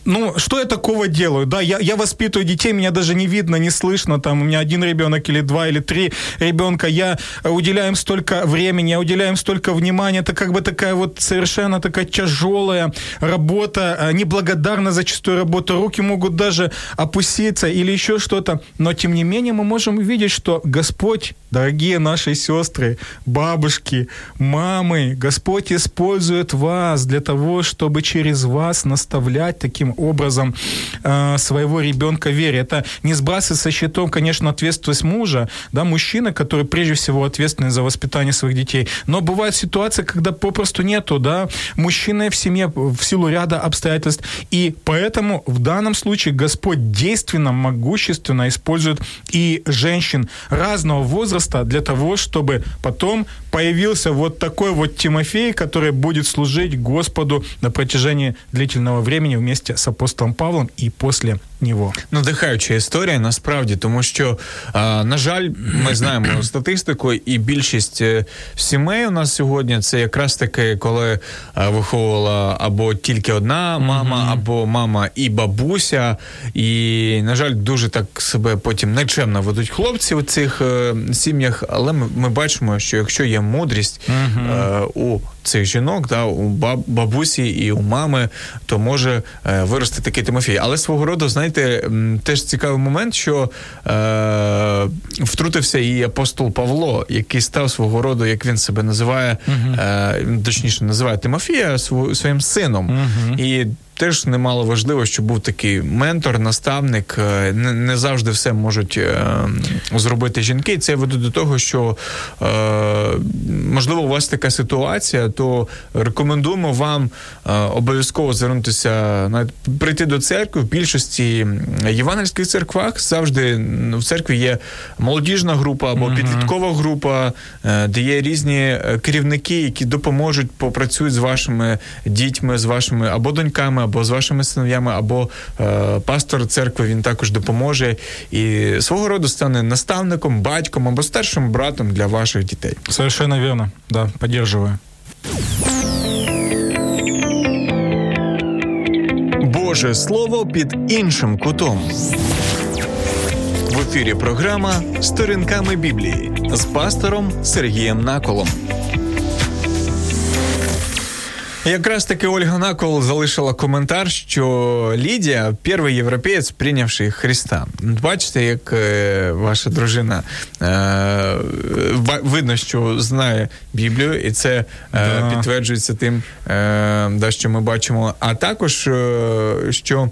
ну, что я такого делаю? Да, я, я воспитываю детей, меня даже не видно, не слышно. Там у меня один ребенок или два или три ребенка. Я уделяю им столько времени, я уделяю им столько внимания. Это как бы такая вот совершенно такая тяжелая работа, а, неблагодарная зачастую работа. Руки могут даже опуститься или еще что-то. Но тем не менее мы можем увидеть, что Господь, дорогие наши сестры, бабушки, мамы, Господь использует вас для того, чтобы через вас наставлять таким образом э, своего ребенка вере. Это не сбрасывать со счетов, конечно, ответственность мужа, да, мужчина, который прежде всего ответственный за воспитание своих детей. Но бывают ситуации, когда попросту нету, да, мужчины в семье в силу ряда обстоятельств. И поэтому в данном случае Господь действенно, могущественно использует и женщин разного возраста для того, чтобы потом появился вот такой вот Тимофей, который будет служить Господу на протяжении длительного времени вместе с апостолом Павлом і після нього. Надихаюча історія, насправді, тому що, на жаль, ми знаємо статистику, і більшість е, сімей у нас сьогодні це якраз таки, коли виховувала або тільки одна мама, або мама і бабуся. І, на жаль, дуже так себе потім нечемно ведуть хлопці у цих е, сім'ях, але ми, ми бачимо, що якщо є мудрість у цих жінок, да, у бабусі і у мами, то може е, вирости такий Тимофій. Але свого роду, знаєте, теж цікавий момент, що е, втрутився і апостол Павло, який став свого роду, як він себе називає, е, точніше називає Тимофія своїм сином. І теж немало важливо, щоб був такий ментор, наставник. Е, не, не завжди все можуть е, зробити жінки. Це веде до того, що е, можливо у вас така ситуація, то рекомендуємо вам е, обов'язково звернутися навіть прийти до церкви. В більшості євангельських церквах завжди в церкві є молодіжна група або підліткова група, е, де є різні керівники, які допоможуть попрацюють з вашими дітьми, з вашими або доньками або з вашими синов'ями, або е, пастор церкви він також допоможе і свого роду стане наставником, батьком або старшим братом для ваших дітей. Совершенно вірно, да, поддерживаю. Боже слово під іншим кутом. В ефірі програма Сторінками Біблії з пастором Сергієм Наколом. Якраз таки Ольга Накол залишила коментар, що Лідія перший європеєць, прийнявши Христа. Бачите, як е, ваша дружина е, видно, що знає Біблію, і це е, да. підтверджується тим, що ми бачимо. А також що.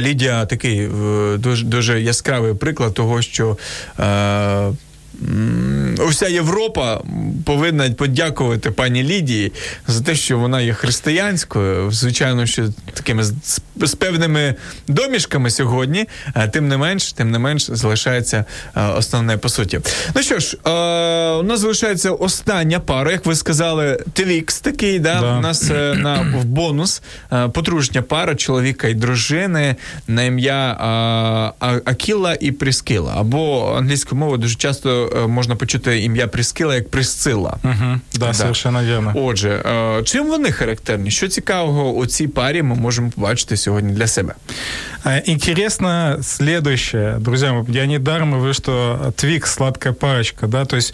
Лідія такий дуже дуже яскравий приклад того, що е, у вся Європа повинна подякувати пані Лідії за те, що вона є християнською. Звичайно, що такими з, певними домішками сьогодні. Тим не менш, тим не менш, залишається основне по суті. Ну що ж, у нас залишається остання пара, як ви сказали, твікс такий. Да? да. У нас е, на в бонус подружня пара чоловіка і дружини на ім'я Акіла і Пріскила. Або англійською мовою дуже часто можна почути ім'я Пріскила як Присцила. Угу. Да, да. совершенно вірно. Отже, е, чим вони характерні? Що цікавого у цій парі ми можемо побачити сьогодні для себе? Интересно следующее, друзья, я не даром говорю, что Твикс сладкая парочка, да, то есть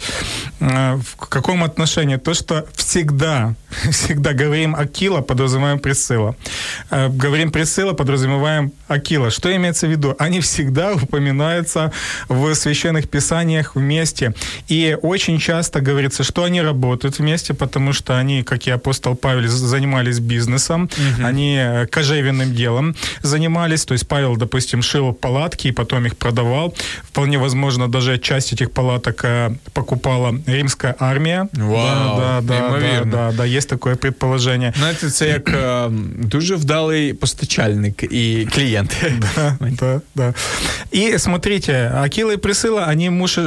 в каком отношении? То, что всегда, всегда говорим Акила, подразумеваем Присыла. Говорим Присыла, подразумеваем Акила. Что имеется в виду? Они всегда упоминаются в священных писаниях вместе. И очень часто говорится, что они работают вместе, потому что они, как и апостол Павел, занимались бизнесом, угу. они э, кожевенным делом занимались. То есть Павел, допустим, шил палатки и потом их продавал. Вполне возможно, даже часть этих палаток э, покупала римская армия. Вау, да, да, да, да, да, есть такое предположение. Знаете, це як е, дуже вдалий постачальник і клієнт. Да, да, да. И смотрите, Акила и Присыла, они муж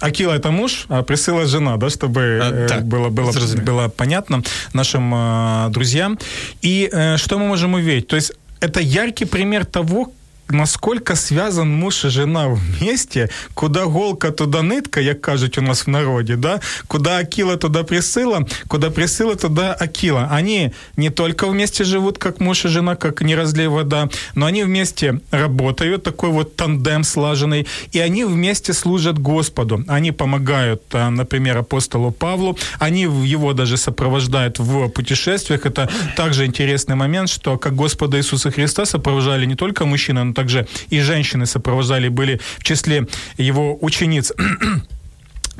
Акила это муж, а Присыла жена, да, чтобы а, так, было, было, было понятно нашим э, друзьям. И э, что мы можем увидеть? То есть это яркий пример того, насколько связан муж и жена вместе, куда голка, туда нитка, як кажуть у нас в народе, да, куда Акила, туда Присыла, куда Присыла, туда Акила. Они не только вместе живут, как муж и жена, как не разлей вода, но они вместе работают, такой вот тандем слаженный, и они вместе служат Господу. Они помогают, а, например, апостолу Павлу, они его даже сопровождают в путешествиях. Это также интересный момент, что как Господа Иисуса Христа сопровождали не только мужчины, но также и женщины сопровождали, были в числе его учениц.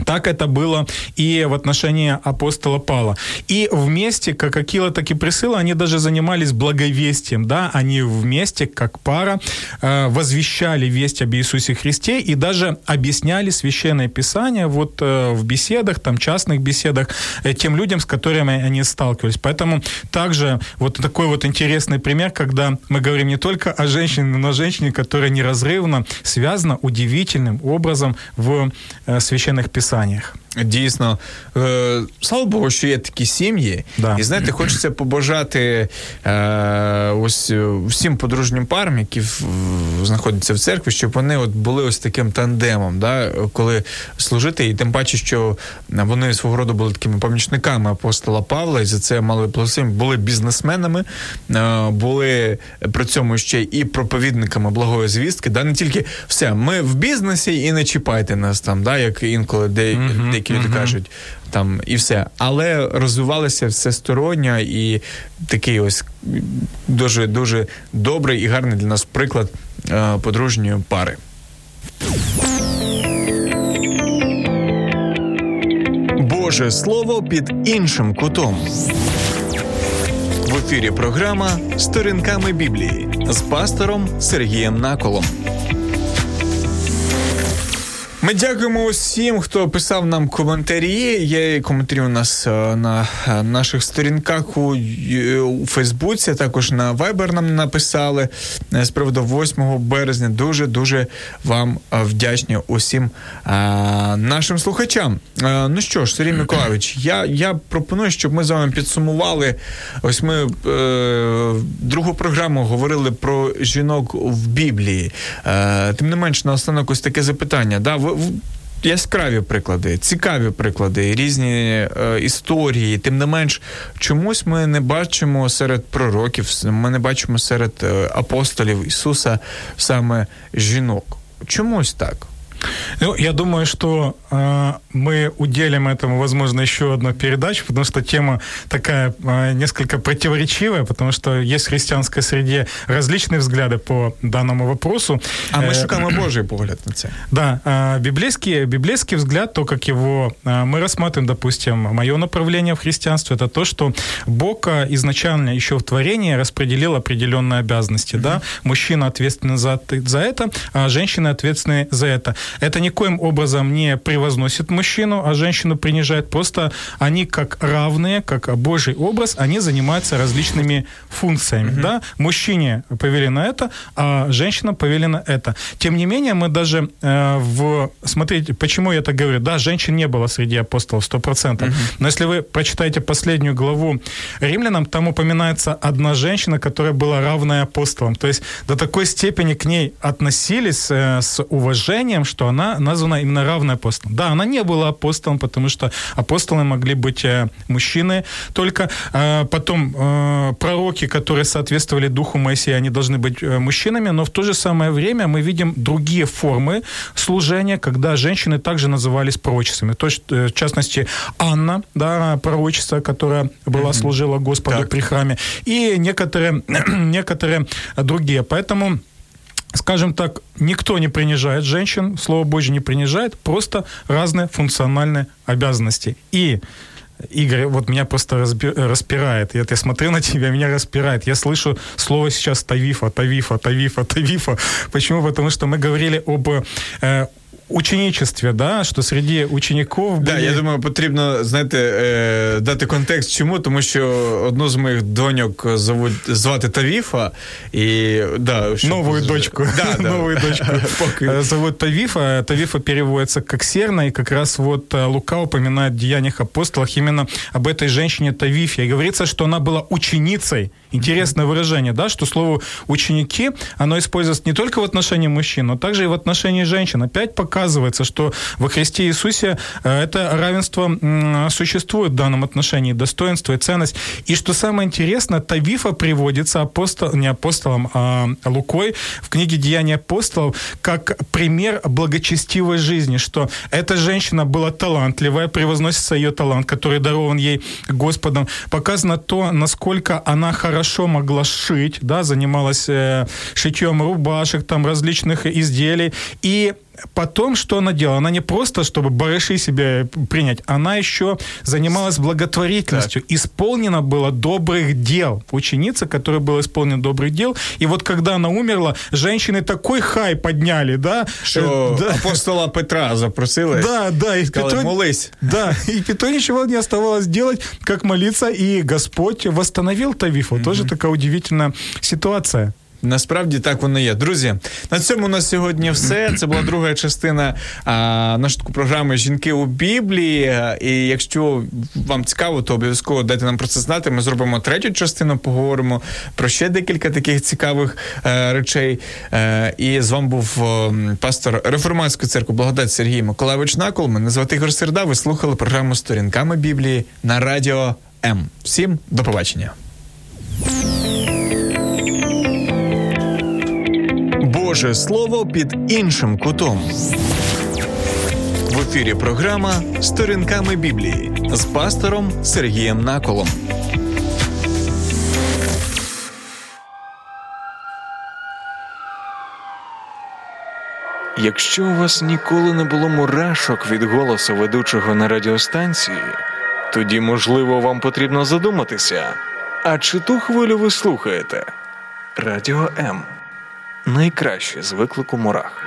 Так это было и в отношении апостола Павла. И вместе, как Акила, так и Присыла, они даже занимались благовестием, да, они вместе, как пара, э, возвещали весть об Иисусе Христе и даже объясняли Священное Писание вот э, в беседах, там, частных беседах, э, тем людям, с которыми они сталкивались. Поэтому также вот такой вот интересный пример, когда мы говорим не только о женщине, но о женщине, которая неразрывно связана удивительным образом в Священных Писаниях Писаннях. Дійсно, е, слава Богу, що є такі сім'ї. Да. І знаєте, хочеться побажати е, ось всім подружнім парам, які в, знаходяться в церкві, щоб вони от були ось таким тандемом, да, коли служити, і тим паче, що вони свого роду були такими помічниками апостола Павла, і за це мали плюсим, були бізнесменами, е, були при цьому ще і проповідниками благої звістки. Да, Не тільки все, ми в бізнесі і не чіпайте нас там, да, як інколи де. Mm-hmm деякі люди кажуть, там і все. Але розвивалося всесторонньо і такий ось дуже дуже добрий і гарний для нас приклад е, подружньої пари. Боже слово під іншим кутом. В ефірі програма Сторінками Біблії з пастором Сергієм Наколом. Ми дякуємо усім, хто писав нам коментарі. Є коментарі у нас е, на е, наших сторінках у, е, у Фейсбуці. Також на Viber нам написали з приводу 8 березня. Дуже дуже вам вдячні усім а, нашим слухачам. А, ну що ж, Сергій Миколаївич, я я пропоную, щоб ми з вами підсумували. Ось ми е, другу програму говорили про жінок в Біблії. Е, тим не менш, на останок ось таке запитання. Да, ви яскраві приклади, цікаві приклади, різні е, історії. Тим не менш, чомусь ми не бачимо серед пророків, ми не бачимо серед е, апостолів Ісуса саме жінок. Чомусь так. Ну, я думаю, что э, мы уделим этому, возможно, еще одну передачу, потому что тема такая э, несколько противоречивая, потому что есть в христианской среде различные взгляды по данному вопросу. А мы э, шукаем Божий погляд на это. Да, э, библейский, библейский взгляд, то, как его э, мы рассматриваем, допустим, мое направление в христианстве, это то, что Бог э, изначально еще в творении распределил определенные обязанности, mm-hmm. да, мужчина ответственный за, за это, а женщина ответственны за это. Это никоим образом не превозносит мужчину, а женщину принижает. Просто они как равные, как Божий образ, они занимаются различными функциями. Угу. Да? Мужчине повелено это, а женщинам повелено это. Тем не менее, мы даже э, в... Смотрите, почему я так говорю? Да, женщин не было среди апостолов 100%. Угу. Но если вы прочитаете последнюю главу римлянам, там упоминается одна женщина, которая была равная апостолам. То есть до такой степени к ней относились э, с уважением, что она названа именно равной апостолом. Да, она не была апостолом, потому что апостолы могли быть э, мужчины, только э, потом э, пророки, которые соответствовали духу Моисея, они должны быть мужчинами, но в то же самое время мы видим другие формы служения, когда женщины также назывались пророчицами. То есть, в частности, Анна, да, пророчица, которая была, служила Господу так. при храме, и некоторые, некоторые другие. Поэтому скажем так, никто не принижает женщин, слово Божье не принижает, просто разные функциональные обязанности. И Игорь, вот меня просто разби- распирает. Я, я смотрю на тебя, меня распирает. Я слышу слово сейчас Тавифа, Тавифа, Тавифа, Тавифа. Почему? Потому что мы говорили об э, ученичестві, да, що серед учеників. Були... Да, я думаю, потрібно знаєте, е, дати контекст, чому, тому що одну з моїх доньок зовуть звати Тавіфа, і да, щоб... новую дочку, да, да. новую дочку зовут Тавифа. Тавифа переводится как серна, и как раз вот э, Лука упоминает в Деяниях апостолах именно об этой женщине Тавифе. И говорится, что она была ученицей. Интересное выражение, да, что слово ученики, оно используется не только в отношении мужчин, но также и в отношении женщин. Опять пока оказывается, что во Христе Иисусе э, это равенство существует в данном отношении, достоинство и ценность. И что самое интересное, Тавифа приводится апостол, не апостолом, а Лукой в книге «Деяния апостолов» как пример благочестивой жизни, что эта женщина была талантливая, превозносится ее талант, который дарован ей Господом. Показано то, насколько она хорошо могла шить, да, занималась э, шитьем рубашек, там различных изделий. И потом, что она делала? Она не просто, чтобы барыши себе принять, она еще занималась благотворительностью. Так. Исполнено было добрых дел. Ученица, которая была исполнена добрых дел. И вот когда она умерла, женщины такой хай подняли, да? Что да. апостола Петра запросили. Да, да. И сказали, Петру, молись. Да, и Петру ничего не оставалось делать, как молиться, и Господь восстановил Тавифу. Mm-hmm. Тоже такая удивительная ситуация. Насправді так воно є. Друзі, на цьому у нас сьогодні все. Це була друга частина а, нашої програми Жінки у Біблії. І якщо вам цікаво, то обов'язково дайте нам про це знати. Ми зробимо третю частину, поговоримо про ще декілька таких цікавих е, речей. Е, і з вами був пастор реформатської церкви Благодать Сергій Миколаївич Накол. Мене звати Ігор Серда. Ви слухали програму Сторінками Біблії на радіо М. Всім до побачення. Боже Слово під іншим кутом. В ефірі програма Сторінками Біблії з пастором Сергієм Наколом. Якщо у вас ніколи не було мурашок від голосу ведучого на радіостанції, тоді, можливо, вам потрібно задуматися. А чи ту хвилю ви слухаєте? Радіо М найкраще з виклику мурах.